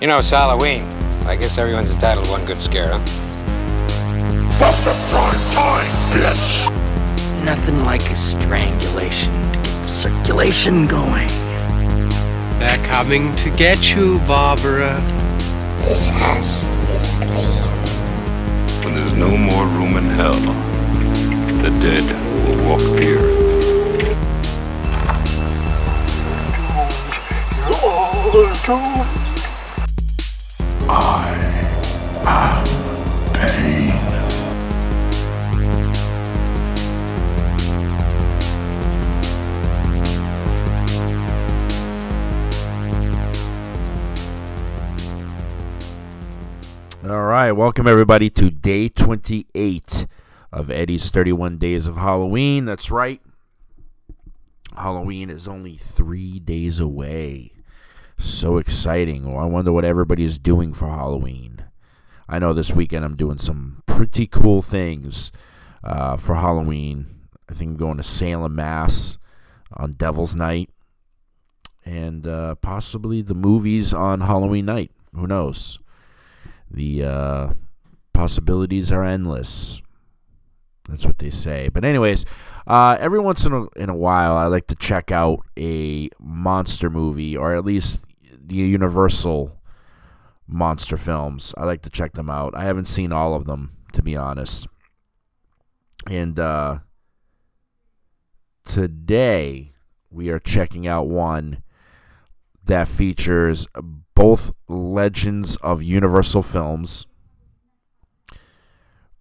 You know, it's Halloween. I guess everyone's entitled to one good scare, huh? What's the prime time, bitch? Nothing like a strangulation to get the circulation going. They're coming to get you, Barbara. This house is clean. When there's no more room in hell, the dead will walk the earth. I All right, welcome everybody to day 28 of Eddie's 31 Days of Halloween. That's right. Halloween is only three days away. So exciting. Well, I wonder what everybody's doing for Halloween. I know this weekend I'm doing some pretty cool things uh, for Halloween. I think I'm going to Salem, Mass on Devil's Night. And uh, possibly the movies on Halloween night. Who knows? the uh, possibilities are endless. That's what they say. But anyways, uh, every once in a, in a while, I like to check out a monster movie, or at least the Universal monster films. I like to check them out. I haven't seen all of them, to be honest. And uh, today, we are checking out one that features both legends of Universal Films,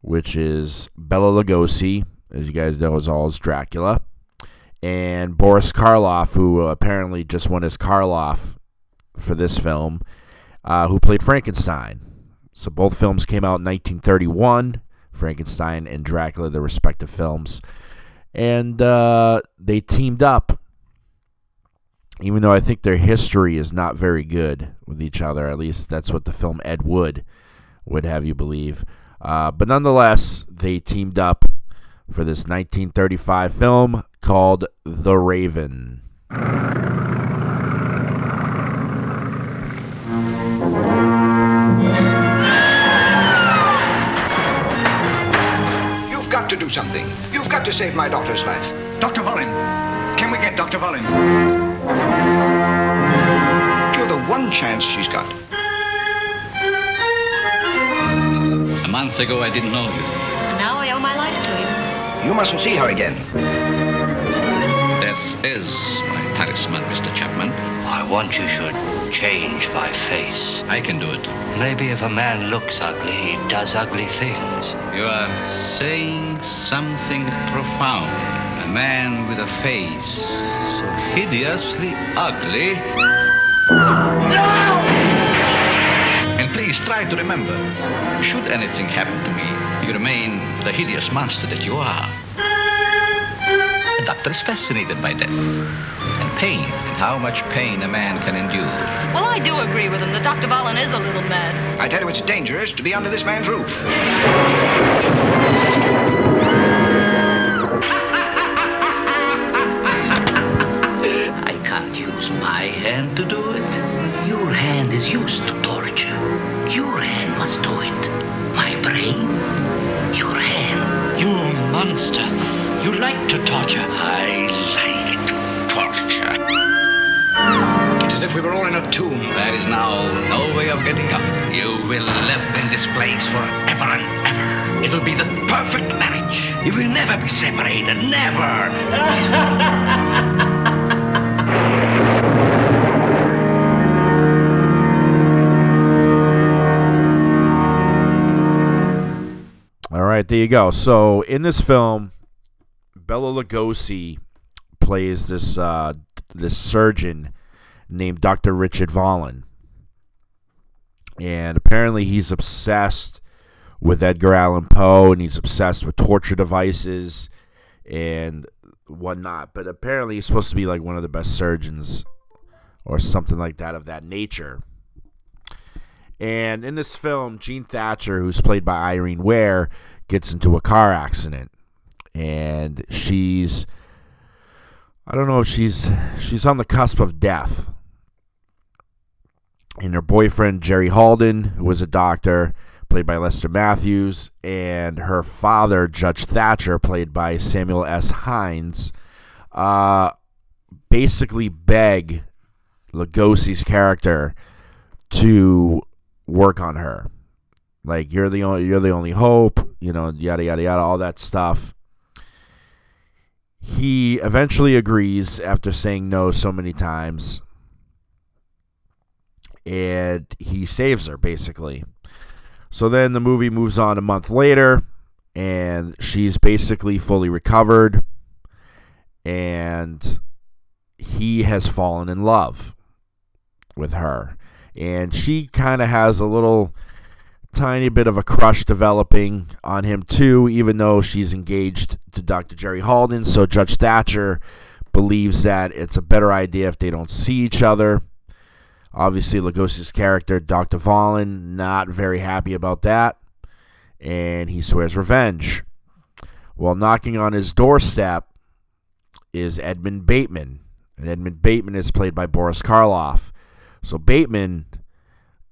which is Bela Lugosi, as you guys know, is all as Dracula, and Boris Karloff, who apparently just won his Karloff for this film, uh, who played Frankenstein. So both films came out in 1931, Frankenstein and Dracula, the respective films, and uh, they teamed up even though I think their history is not very good with each other. At least that's what the film Ed Wood would have you believe. Uh, but nonetheless, they teamed up for this 1935 film called The Raven. Got to do something. You've got to save my daughter's life. Dr. Vollin, can we get Dr. Vollin? You're the one chance she's got. A month ago, I didn't know you. Now I owe my life to you. You mustn't see her again. Death is my talisman, Mr. Chapman. I want you should change my face. I can do it. Maybe if a man looks ugly, he does ugly things. You are saying something profound. A man with a face so hideously ugly. And please try to remember, should anything happen to me, you remain the hideous monster that you are. The doctor is fascinated by death pain and how much pain a man can endure. Well, I do agree with him that Dr. Vollin is a little mad. I tell you, it's dangerous to be under this man's roof. You will never be separated. Never. All right, there you go. So in this film, Bela Lugosi plays this uh, this surgeon named Dr. Richard Vollin, and apparently he's obsessed with Edgar Allan Poe, and he's obsessed with torture devices and whatnot. But apparently he's supposed to be like one of the best surgeons or something like that of that nature. And in this film, Jean Thatcher, who's played by Irene Ware, gets into a car accident. And she's I don't know if she's she's on the cusp of death. and her boyfriend Jerry Halden, who was a doctor, played by Lester Matthews, and her father Judge Thatcher, played by Samuel S. Hinds, uh, basically beg Lugosi's character to work on her. Like you're the only you're the only hope, you know, yada yada yada, all that stuff. He eventually agrees after saying no so many times. And he saves her basically. So then the movie moves on a month later and she's basically fully recovered and he has fallen in love with her and she kind of has a little tiny bit of a crush developing on him too, even though she's engaged to Dr. Jerry Halden. So Judge Thatcher believes that it's a better idea if they don't see each other. Obviously, Lugosi's character, Dr. Vaughn, not very happy about that, and he swears revenge. While knocking on his doorstep is Edmond Bateman, and Edmond Bateman is played by Boris Karloff. So Bateman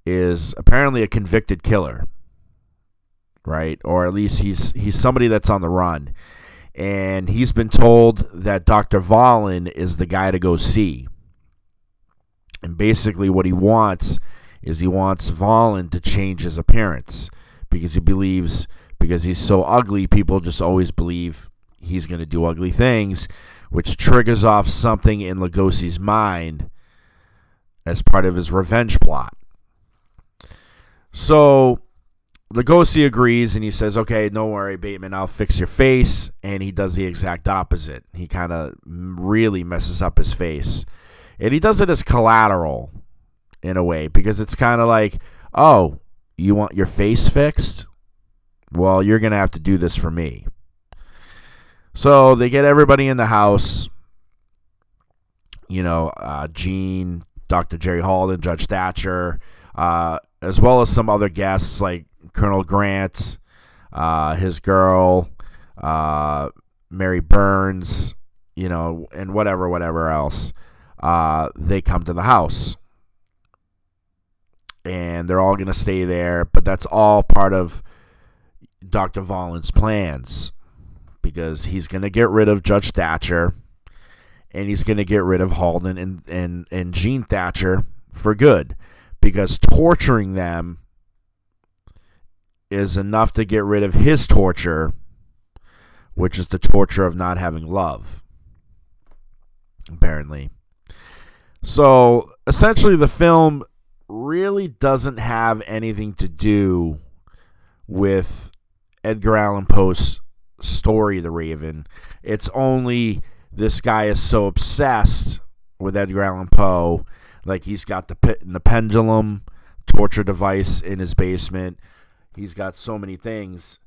is apparently a convicted killer, right? Or at least he's he's somebody that's on the run, and he's been told that Dr. Vollin is the guy to go see. And basically, what he wants is he wants Vollin to change his appearance because he believes because he's so ugly, people just always believe he's going to do ugly things, which triggers off something in Lugosi's mind as part of his revenge plot. So Lugosi agrees and he says, Okay, don't worry, Bateman, I'll fix your face. And he does the exact opposite. He kind of really messes up his face. And he does it as collateral in a way because it's kind of like, Oh, you want your face fixed? Well, you're going to have to do this for me. So they get everybody in the house. You know, uh, Jean, Dr. Jerry Halden, Judge Thatcher, uh, as well as some other guests like Colonel Grant, uh, his girl, uh, Mary Burns, you know, and whatever, whatever else. Uh, they come to the house. And they're all going to stay there, but that's all part of Dr. Vollin's plans because he's going to get rid of Judge Thatcher and he's going to get rid of Halden and, and, and Jean Thatcher for good because torturing them is enough to get rid of his torture, which is the torture of not having love, apparently. So essentially, the film really doesn't have anything to do with Edgar Allan Poe's story, The Raven. It's only this guy is so obsessed with Edgar Allan Poe like he's got the pit and the pendulum torture device in his basement. He's got so many things,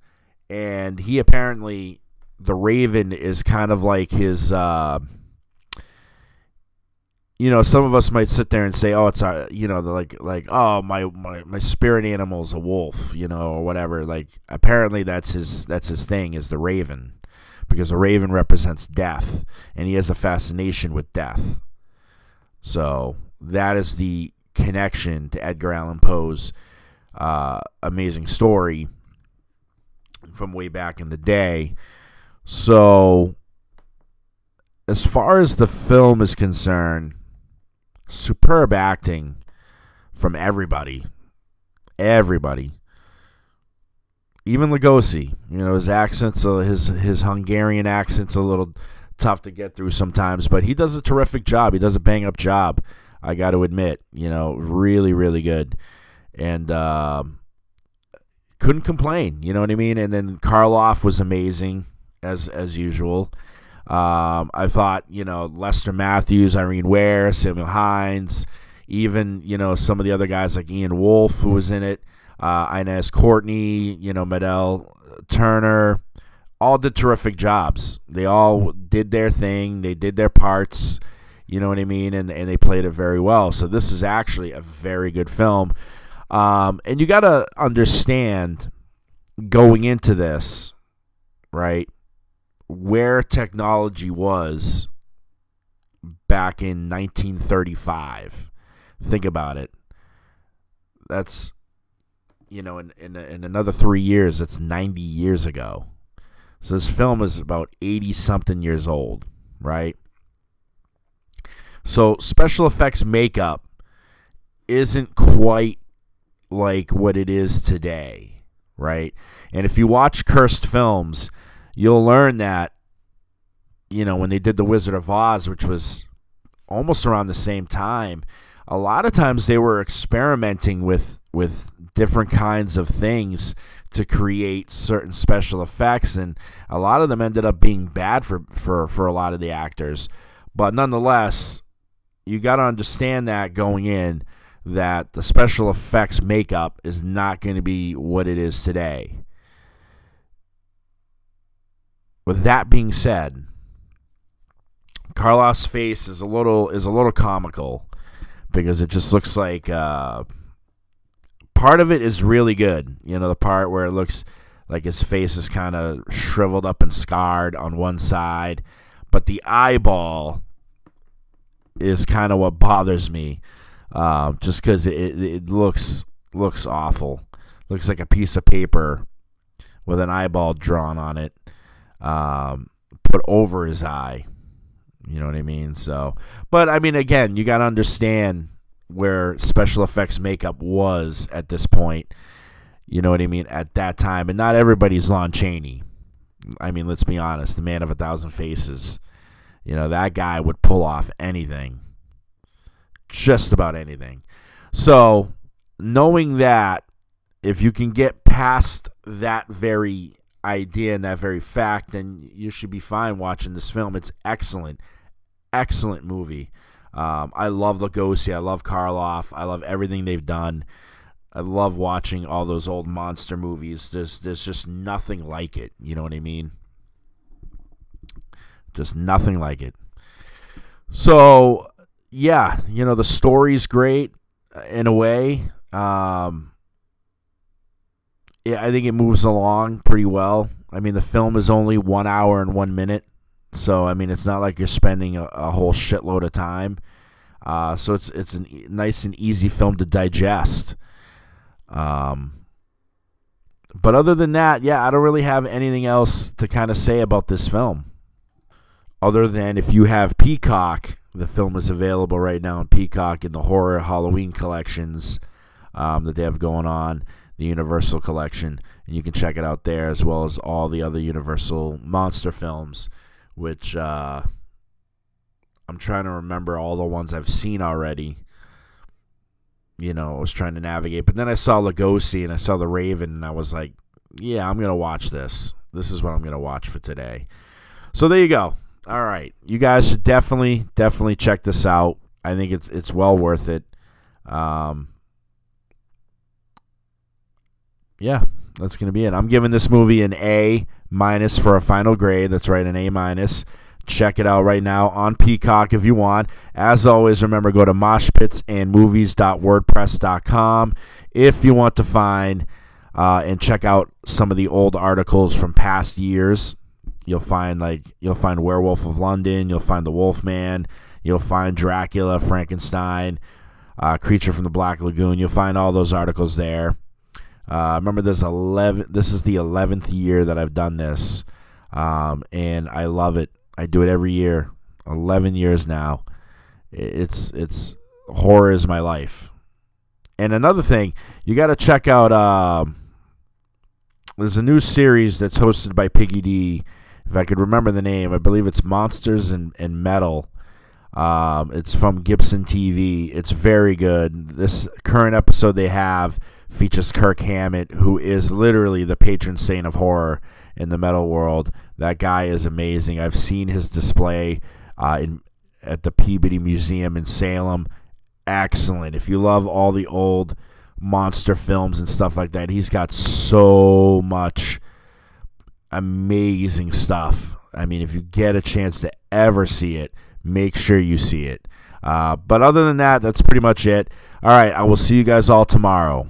and he apparently the Raven is kind of like his. Uh, you know, some of us might sit there and say, "Oh, it's a," you know, like like oh my my my spirit animal is a wolf, you know, or whatever. Like apparently that's his that's his thing is the Raven, because the Raven represents death, and he has a fascination with death. So that is the connection to Edgar Allan Poe's uh, amazing story from way back in the day. So, as far as the film is concerned, superb acting from everybody. Everybody. Even Lugosi, you know, his accents, uh, his his Hungarian accent's a little tough to get through sometimes, but he does a terrific job. He does a bang up job. I got to admit, you know, really, really good, and uh, couldn't complain. You know what I mean? And then Karloff was amazing as as usual. Um, I thought, you know, Lester Matthews, Irene Ware, Samuel Hinds, even you know some of the other guys like Ian Wolfe who was in it, uh, Inez Courtney, you know, Maidel Turner, all did terrific jobs. They all did their thing. They did their parts. You know what I mean? And and they played it very well. So this is actually a very good film. Um, and you got to understand going into this, right? Where technology was back in 1935. Think about it. that's you know in in, in another three years, that's 90 years ago. So this film is about 80 something years old, right? So special effects makeup isn't quite like what it is today, right? And if you watch cursed films, you'll learn that you know when they did the Wizard of Oz, which was almost around the same time, a lot of times they were experimenting with with different kinds of things to create certain special effects and a lot of them ended up being bad for for for a lot of the actors. But nonetheless you got to understand that going in that the special effects makeup is not going to be what it is today with that being said Karloff's face is a little is a little comical because it just looks like uh, part of it is really good. You know, the part where it looks like his face is kind of shriveled up and scarred on one side, but the eyeball is kind of what bothers me, uh, just because it, it looks looks awful. Looks like a piece of paper with an eyeball drawn on it, um, put over his eye. You know what I mean? So, but I mean, again, you got to understand where special effects makeup was at this point. You know what I mean? At that time, and not everybody's Lon Chaney. I mean, let's be honest, the man of a thousand faces. You know, that guy would pull off anything, just about anything. So, knowing that, if you can get past that very idea and that very fact, then you should be fine watching this film. It's excellent excellent movie. Um, I love Lugosi. I love Karloff. I love everything they've done. I love watching all those old monster movies. There's there's just nothing like it. You know what I mean? Just nothing like it. So yeah, you know the story's great uh, in a way. Um, yeah, I think it moves along pretty well. I mean, the film is only one hour and one minute. So I mean, it's not like you're spending a, a whole shitload of time. Uh, so it's it's a nice and easy film to digest. Um, but other than that, yeah, I don't really have anything else to kind of say about this film. Other than if you have Peacock, the film is available right now on Peacock in the horror Halloween collections um, that they have going on, the Universal collection, and you can check it out there as well as all the other Universal monster films which uh, I'm trying to remember all the ones I've seen already. You know, I was trying to navigate, but then I saw Lugosi and I saw The Raven, and I was like, "Yeah, I'm gonna watch this. This is what I'm gonna watch for today." So there you go. All right, you guys should definitely, definitely check this out. I think it's it's well worth it. Um, yeah, that's gonna be it. I'm giving this movie an A minus for a final grade. That's right, an A minus. Check it out right now on Peacock if you want. As always, remember go to moshpitsandmovies.wordpress.com if you want to find uh, and check out some of the old articles from past years. You'll find like you'll find Werewolf of London, you'll find the Wolfman, you'll find Dracula, Frankenstein, uh, Creature from the Black Lagoon. You'll find all those articles there. Uh, remember, this eleven. This is the eleventh year that I've done this, um, and I love it. I do it every year. Eleven years now. It's it's horror is my life. And another thing, you got to check out. Uh, there's a new series that's hosted by Piggy D. If I could remember the name, I believe it's Monsters and, and Metal. Um, it's from Gibson TV. It's very good. This current episode they have features Kirk Hammett, who is literally the patron saint of horror in the metal world. That guy is amazing. I've seen his display uh, in at the Peabody Museum in Salem. Excellent. If you love all the old monster films and stuff like that, he's got so much amazing stuff. I mean, if you get a chance to ever see it, make sure you see it. Uh, but other than that, that's pretty much it. All right, I will see you guys all tomorrow.